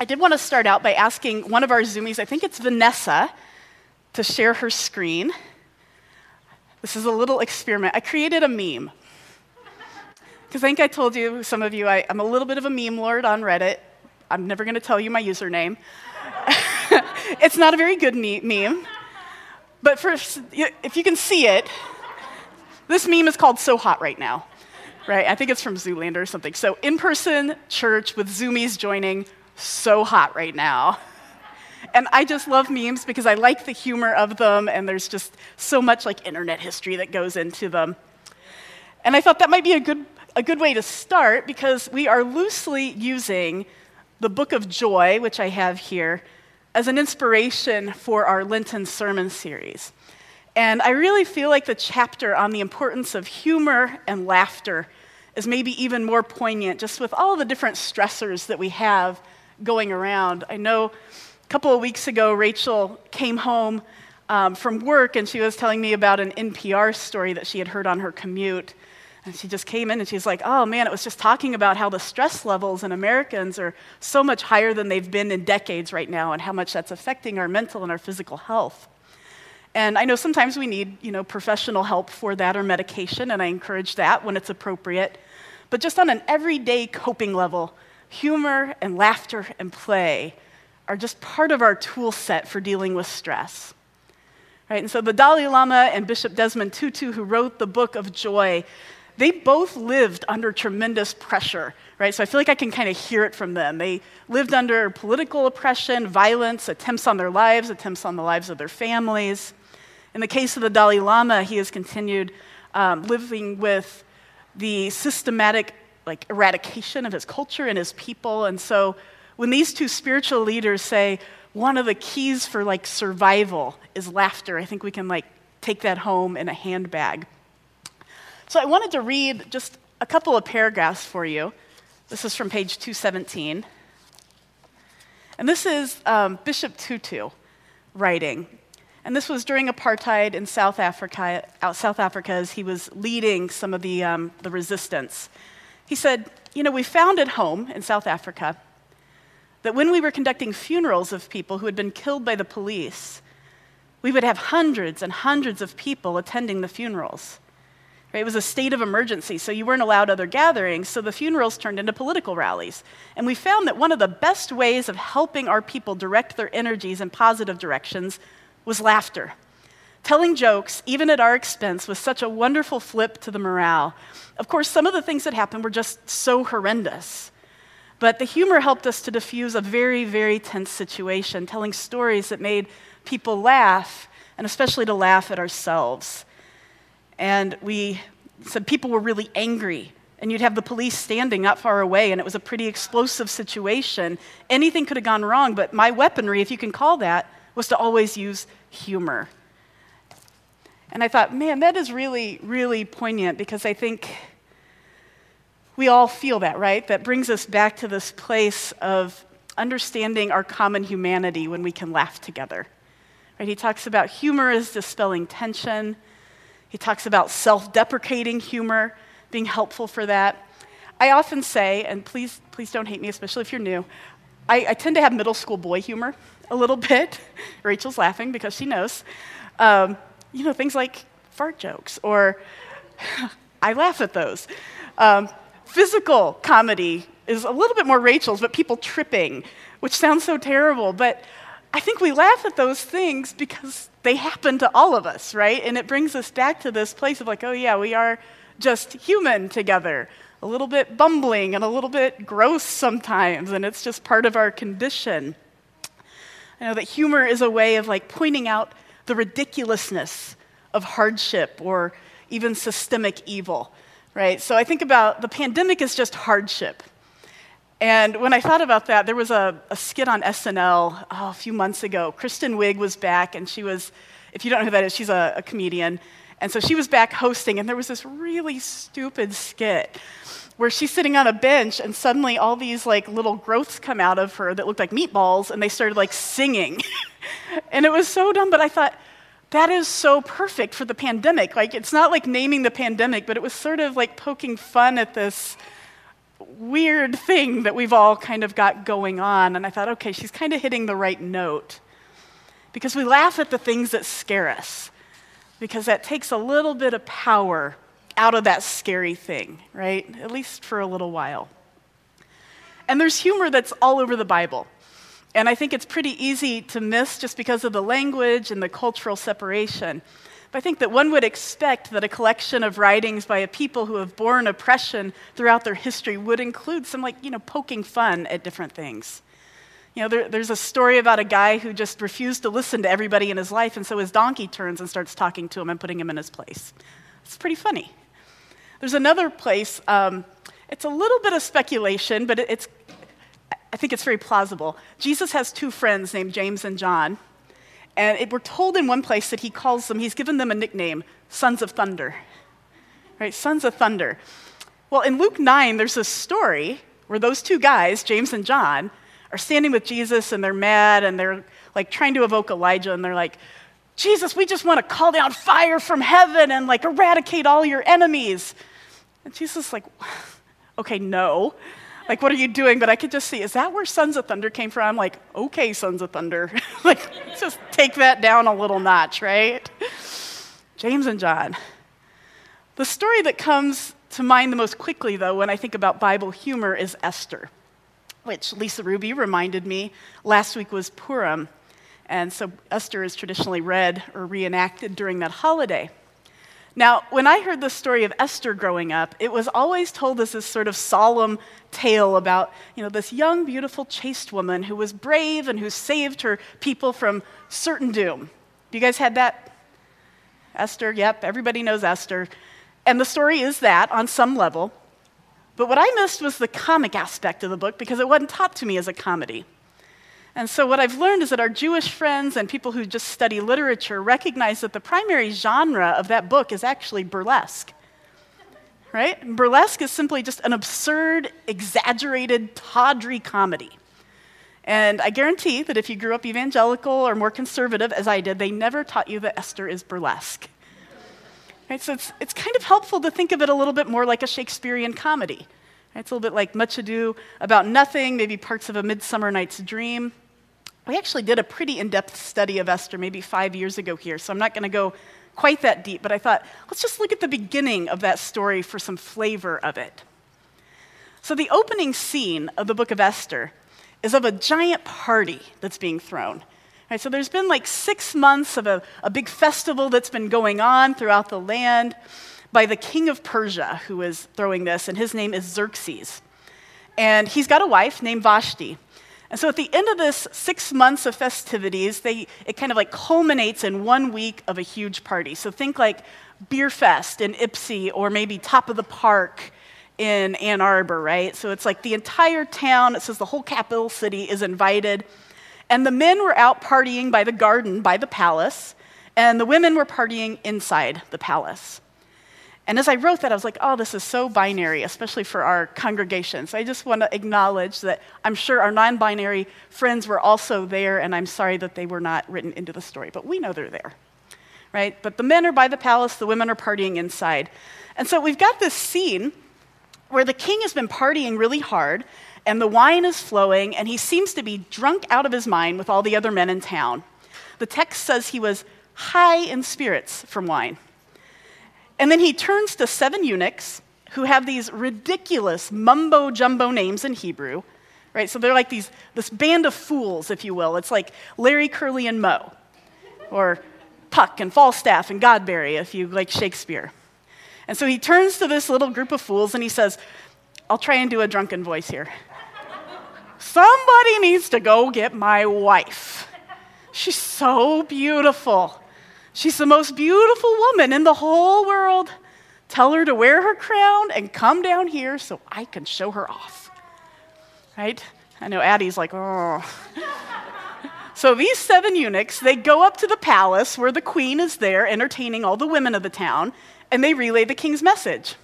I did want to start out by asking one of our Zoomies, I think it's Vanessa, to share her screen. This is a little experiment. I created a meme. Because I think I told you, some of you, I, am a little bit of a meme lord on Reddit. I'm never going to tell you my username. it's not a very good meme. But first, if you can see it, this meme is called So Hot Right Now, right? I think it's from Zoolander or something. So, in person church with Zoomies joining, so hot right now. And I just love memes because I like the humor of them, and there's just so much like internet history that goes into them. And I thought that might be a good, a good way to start because we are loosely using the book of joy, which I have here, as an inspiration for our Lenten sermon series. And I really feel like the chapter on the importance of humor and laughter is maybe even more poignant just with all the different stressors that we have going around. I know a couple of weeks ago, Rachel came home um, from work and she was telling me about an NPR story that she had heard on her commute. And she just came in and she's like, oh man, it was just talking about how the stress levels in Americans are so much higher than they've been in decades right now and how much that's affecting our mental and our physical health. And I know sometimes we need, you know, professional help for that or medication, and I encourage that when it's appropriate. But just on an everyday coping level, humor and laughter and play are just part of our tool set for dealing with stress. Right? And so the Dalai Lama and Bishop Desmond Tutu, who wrote the book of joy, they both lived under tremendous pressure, right? So I feel like I can kind of hear it from them. They lived under political oppression, violence, attempts on their lives, attempts on the lives of their families. In the case of the Dalai Lama, he has continued um, living with the systematic like eradication of his culture and his people. And so when these two spiritual leaders say one of the keys for like survival is laughter, I think we can like take that home in a handbag. So I wanted to read just a couple of paragraphs for you. This is from page 217. And this is um, Bishop Tutu writing. And this was during apartheid in South Africa, out South Africa as he was leading some of the, um, the resistance. He said, You know, we found at home in South Africa that when we were conducting funerals of people who had been killed by the police, we would have hundreds and hundreds of people attending the funerals. It was a state of emergency, so you weren't allowed other gatherings, so the funerals turned into political rallies. And we found that one of the best ways of helping our people direct their energies in positive directions was laughter. Telling jokes, even at our expense, was such a wonderful flip to the morale. Of course, some of the things that happened were just so horrendous. But the humor helped us to diffuse a very, very tense situation, telling stories that made people laugh, and especially to laugh at ourselves. And we said people were really angry, and you'd have the police standing not far away, and it was a pretty explosive situation. Anything could have gone wrong, but my weaponry, if you can call that, was to always use humor. And I thought, man, that is really, really poignant because I think we all feel that, right? That brings us back to this place of understanding our common humanity when we can laugh together. Right? He talks about humor as dispelling tension. He talks about self deprecating humor, being helpful for that. I often say, and please, please don't hate me, especially if you're new, I, I tend to have middle school boy humor a little bit. Rachel's laughing because she knows. Um, you know, things like fart jokes, or I laugh at those. Um, physical comedy is a little bit more Rachel's, but people tripping, which sounds so terrible. But I think we laugh at those things because they happen to all of us, right? And it brings us back to this place of like, oh, yeah, we are just human together, a little bit bumbling and a little bit gross sometimes, and it's just part of our condition. I know that humor is a way of like pointing out the ridiculousness of hardship or even systemic evil, right? So I think about the pandemic is just hardship. And when I thought about that, there was a, a skit on SNL oh, a few months ago. Kristen Wiig was back, and she was, if you don't know who that is, she's a, a comedian. And so she was back hosting, and there was this really stupid skit where she's sitting on a bench and suddenly all these like little growths come out of her that looked like meatballs and they started like singing and it was so dumb but i thought that is so perfect for the pandemic like it's not like naming the pandemic but it was sort of like poking fun at this weird thing that we've all kind of got going on. And I thought, okay, she's kind of hitting the right note. Because we laugh at the things that scare us, because that takes a little bit of power out of that scary thing, right? At least for a little while. And there's humor that's all over the Bible. And I think it's pretty easy to miss just because of the language and the cultural separation. But I think that one would expect that a collection of writings by a people who have borne oppression throughout their history would include some, like, you know, poking fun at different things. You know, there, there's a story about a guy who just refused to listen to everybody in his life, and so his donkey turns and starts talking to him and putting him in his place. It's pretty funny. There's another place, um, it's a little bit of speculation, but it's, I think it's very plausible. Jesus has two friends named James and John, and it, we're told in one place that he calls them, he's given them a nickname, Sons of Thunder. Right? Sons of Thunder. Well, in Luke 9, there's a story where those two guys, James and John, are standing with Jesus and they're mad and they're like trying to evoke Elijah and they're like, Jesus, we just want to call down fire from heaven and like eradicate all your enemies. And Jesus is like, okay, no. Like, what are you doing? But I could just see, is that where Sons of Thunder came from? I'm like, okay, Sons of Thunder. like, just take that down a little notch, right? James and John. The story that comes to mind the most quickly, though, when I think about Bible humor is Esther, which Lisa Ruby reminded me last week was Purim. And so Esther is traditionally read or reenacted during that holiday. Now, when I heard the story of Esther growing up, it was always told as this sort of solemn tale about, you know, this young, beautiful, chaste woman who was brave and who saved her people from certain doom. You guys had that? Esther, yep, everybody knows Esther. And the story is that on some level. But what I missed was the comic aspect of the book because it wasn't taught to me as a comedy. And so, what I've learned is that our Jewish friends and people who just study literature recognize that the primary genre of that book is actually burlesque. Right? Burlesque is simply just an absurd, exaggerated, tawdry comedy. And I guarantee that if you grew up evangelical or more conservative, as I did, they never taught you that Esther is burlesque. Right? So, it's, it's kind of helpful to think of it a little bit more like a Shakespearean comedy. It's a little bit like Much Ado About Nothing, maybe parts of A Midsummer Night's Dream. We actually did a pretty in depth study of Esther maybe five years ago here, so I'm not going to go quite that deep, but I thought, let's just look at the beginning of that story for some flavor of it. So, the opening scene of the book of Esther is of a giant party that's being thrown. Right, so, there's been like six months of a, a big festival that's been going on throughout the land by the king of Persia who is throwing this, and his name is Xerxes. And he's got a wife named Vashti. And so at the end of this six months of festivities, they, it kind of like culminates in one week of a huge party. So think like Beer Fest in Ypsi or maybe Top of the Park in Ann Arbor, right? So it's like the entire town, it says the whole capital city is invited. And the men were out partying by the garden, by the palace, and the women were partying inside the palace. And as I wrote that, I was like, oh, this is so binary, especially for our congregations. I just want to acknowledge that I'm sure our non binary friends were also there, and I'm sorry that they were not written into the story, but we know they're there, right? But the men are by the palace, the women are partying inside. And so we've got this scene where the king has been partying really hard, and the wine is flowing, and he seems to be drunk out of his mind with all the other men in town. The text says he was high in spirits from wine. And then he turns to seven eunuchs who have these ridiculous mumbo jumbo names in Hebrew, right? So they're like these, this band of fools, if you will. It's like Larry, Curly, and Moe, or Puck and Falstaff and Dogberry, if you like Shakespeare. And so he turns to this little group of fools and he says, I'll try and do a drunken voice here. Somebody needs to go get my wife. She's so beautiful. She's the most beautiful woman in the whole world. Tell her to wear her crown and come down here so I can show her off. Right? I know Addie's like, oh. so these seven eunuchs, they go up to the palace where the queen is there entertaining all the women of the town, and they relay the king's message.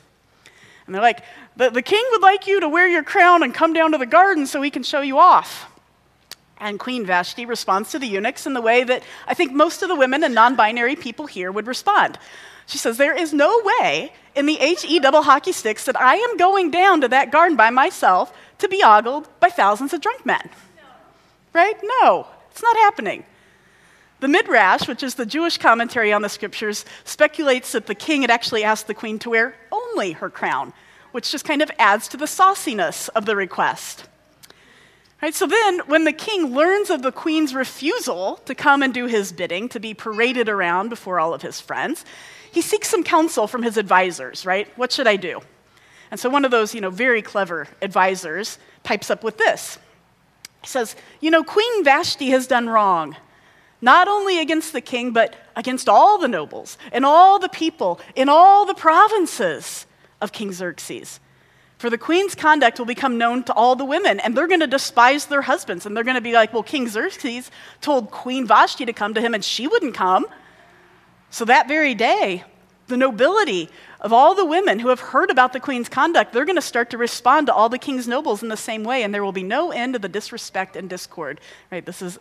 And they're like, the, the king would like you to wear your crown and come down to the garden so he can show you off. And Queen Vashti responds to the eunuchs in the way that I think most of the women and non binary people here would respond. She says, There is no way in the HE double hockey sticks that I am going down to that garden by myself to be ogled by thousands of drunk men. No. Right? No, it's not happening. The Midrash, which is the Jewish commentary on the scriptures, speculates that the king had actually asked the queen to wear only her crown, which just kind of adds to the sauciness of the request. Right, so then, when the king learns of the queen's refusal to come and do his bidding, to be paraded around before all of his friends, he seeks some counsel from his advisors, right? What should I do? And so one of those, you know, very clever advisors pipes up with this. He says, You know, Queen Vashti has done wrong, not only against the king, but against all the nobles and all the people in all the provinces of King Xerxes. For the queen's conduct will become known to all the women, and they're going to despise their husbands. And they're going to be like, well, King Xerxes told Queen Vashti to come to him, and she wouldn't come. So that very day, the nobility of all the women who have heard about the queen's conduct, they're going to start to respond to all the king's nobles in the same way, and there will be no end to the disrespect and discord. Right? This is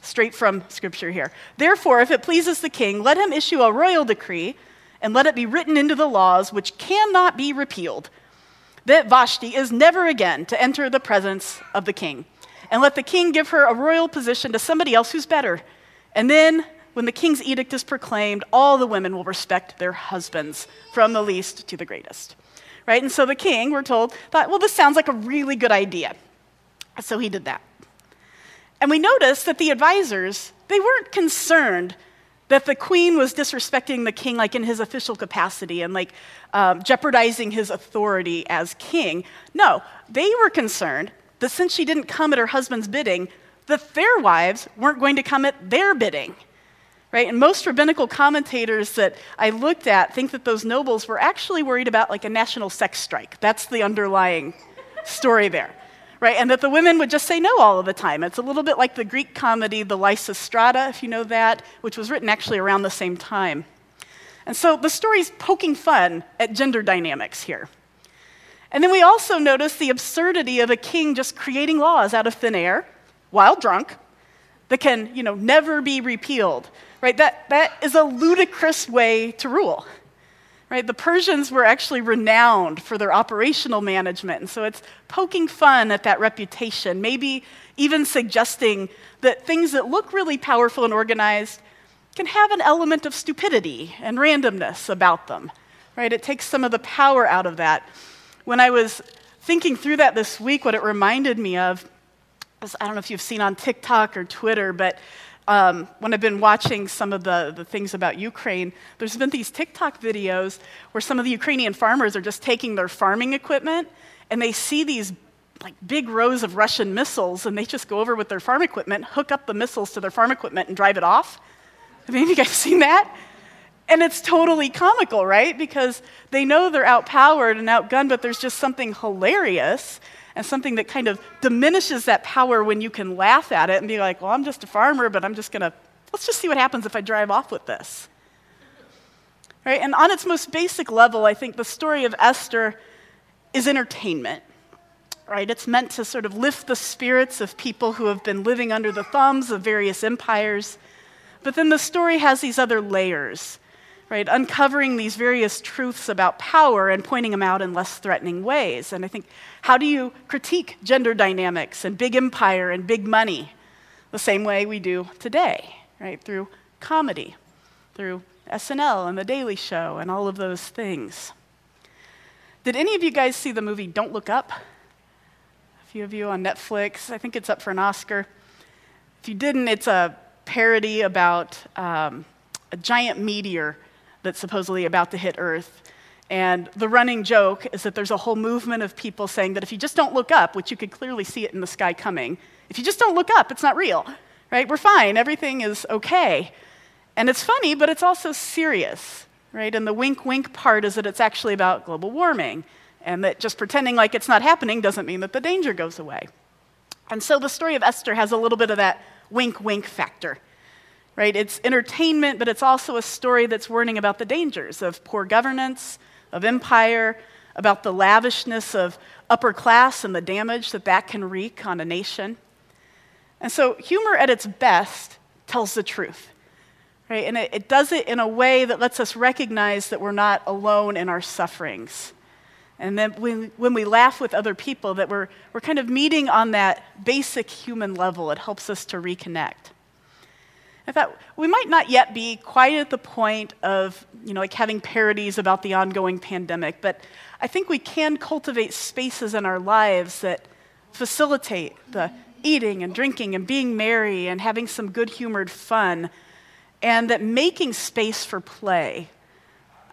straight from scripture here. Therefore, if it pleases the king, let him issue a royal decree, and let it be written into the laws, which cannot be repealed that Vashti is never again to enter the presence of the king. And let the king give her a royal position to somebody else who's better. And then, when the king's edict is proclaimed, all the women will respect their husbands, from the least to the greatest. Right? And so the king, we're told, thought, well, this sounds like a really good idea. So he did that. And we notice that the advisors, they weren't concerned that the queen was disrespecting the king like in his official capacity and like um, jeopardizing his authority as king. No, they were concerned that since she didn't come at her husband's bidding, that their wives weren't going to come at their bidding. Right? And most rabbinical commentators that I looked at think that those nobles were actually worried about like a national sex strike. That's the underlying story there right? And that the women would just say no all of the time. It's a little bit like the Greek comedy, the Lysistrata, if you know that, which was written actually around the same time. And so the story's poking fun at gender dynamics here. And then we also notice the absurdity of a king just creating laws out of thin air while drunk that can, you know, never be repealed. Right? That, that is a ludicrous way to rule. Right? The Persians were actually renowned for their operational management, and so it's poking fun at that reputation, maybe even suggesting that things that look really powerful and organized can have an element of stupidity and randomness about them. Right? It takes some of the power out of that. When I was thinking through that this week, what it reminded me of is I don't know if you've seen on TikTok or Twitter, but um, when I've been watching some of the, the things about Ukraine, there's been these TikTok videos where some of the Ukrainian farmers are just taking their farming equipment and they see these like big rows of Russian missiles and they just go over with their farm equipment, hook up the missiles to their farm equipment and drive it off. Have any of you guys seen that? And it's totally comical, right? Because they know they're outpowered and outgunned, but there's just something hilarious and something that kind of diminishes that power when you can laugh at it and be like, well, I'm just a farmer, but I'm just going to, let's just see what happens if I drive off with this. Right? And on its most basic level, I think the story of Esther is entertainment. Right? It's meant to sort of lift the spirits of people who have been living under the thumbs of various empires. But then the story has these other layers right? Uncovering these various truths about power and pointing them out in less threatening ways. And I think, how do you critique gender dynamics and big empire and big money the same way we do today, right? Through comedy, through SNL and The Daily Show and all of those things. Did any of you guys see the movie Don't Look Up? A few of you on Netflix. I think it's up for an Oscar. If you didn't, it's a parody about um, a giant meteor that's supposedly about to hit Earth. And the running joke is that there's a whole movement of people saying that if you just don't look up, which you could clearly see it in the sky coming, if you just don't look up, it's not real, right? We're fine, everything is okay. And it's funny, but it's also serious, right? And the wink wink part is that it's actually about global warming, and that just pretending like it's not happening doesn't mean that the danger goes away. And so the story of Esther has a little bit of that wink wink factor right? It's entertainment, but it's also a story that's warning about the dangers of poor governance, of empire, about the lavishness of upper class and the damage that that can wreak on a nation. And so, humor at its best tells the truth. right? And it, it does it in a way that lets us recognize that we're not alone in our sufferings. And then when, when we laugh with other people, that we're, we're kind of meeting on that basic human level. It helps us to reconnect. In fact, we might not yet be quite at the point of, you know, like having parodies about the ongoing pandemic, but I think we can cultivate spaces in our lives that facilitate the eating and drinking and being merry and having some good humored fun and that making space for play.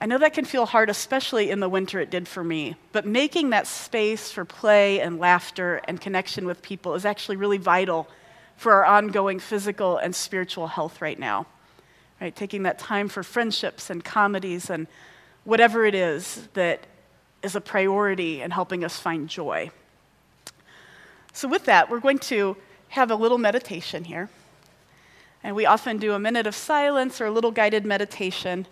I know that can feel hard, especially in the winter, it did for me, but making that space for play and laughter and connection with people is actually really vital for our ongoing physical and spiritual health right now. Right? Taking that time for friendships and comedies and whatever it is that is a priority in helping us find joy. So, with that, we're going to have a little meditation here. And we often do a minute of silence or a little guided meditation.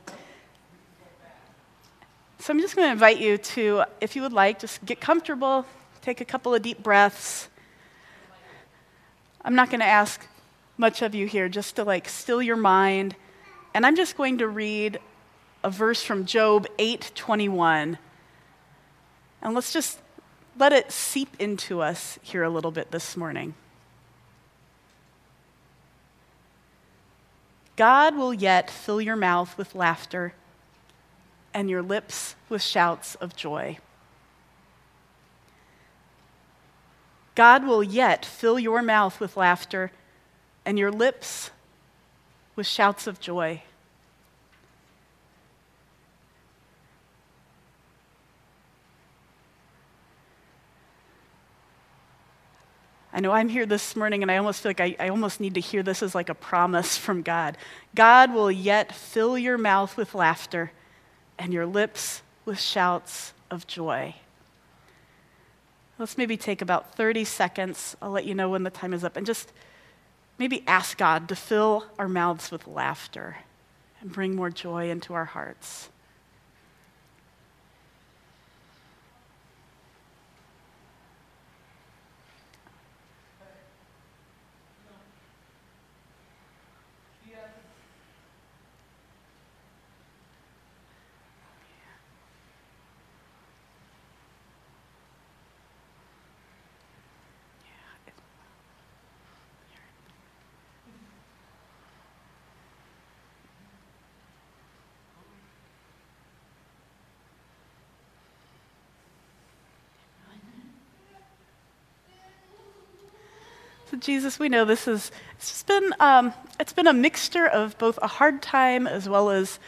So I'm just going to invite you to, if you would like, just get comfortable, take a couple of deep breaths. I'm not going to ask much of you here, just to like still your mind. And I'm just going to read a verse from Job 8:21. And let's just let it seep into us here a little bit this morning. God will yet fill your mouth with laughter and your lips with shouts of joy. God will yet fill your mouth with laughter and your lips with shouts of joy. I know I'm here this morning and I almost feel like I, I, almost need to hear this as like a promise from God. God will yet fill your mouth with laughter and your lips with shouts of joy. Let's maybe take about 30 seconds. I'll let you know when the time is up. And just maybe ask God to fill our mouths with laughter and bring more joy into our hearts. Jesus, we know this is it's been um, it's been a mixture of both a hard time as well as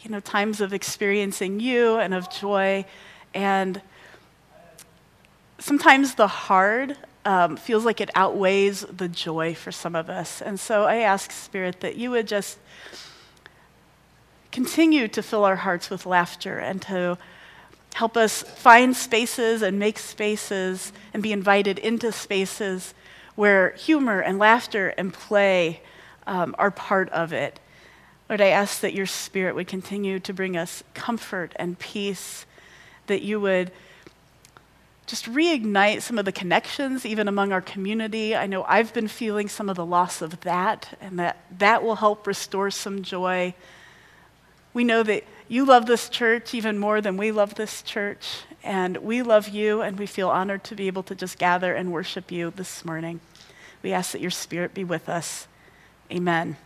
you know times of experiencing you and of joy, and sometimes the hard um, feels like it outweighs the joy for some of us. And so I ask Spirit that you would just continue to fill our hearts with laughter and to help us find spaces and make spaces and be invited into spaces where humor and laughter and play um, are part of it. Lord, I ask that your spirit would continue to bring us comfort and peace, that you would just reignite some of the connections even among our community. I know I've been feeling some of the loss of that, and that that will help restore some joy. We know that you love this church even more than we love this church, and we love you, and we feel honored to be able to just gather and worship you this morning. We ask that your spirit be with us. Amen.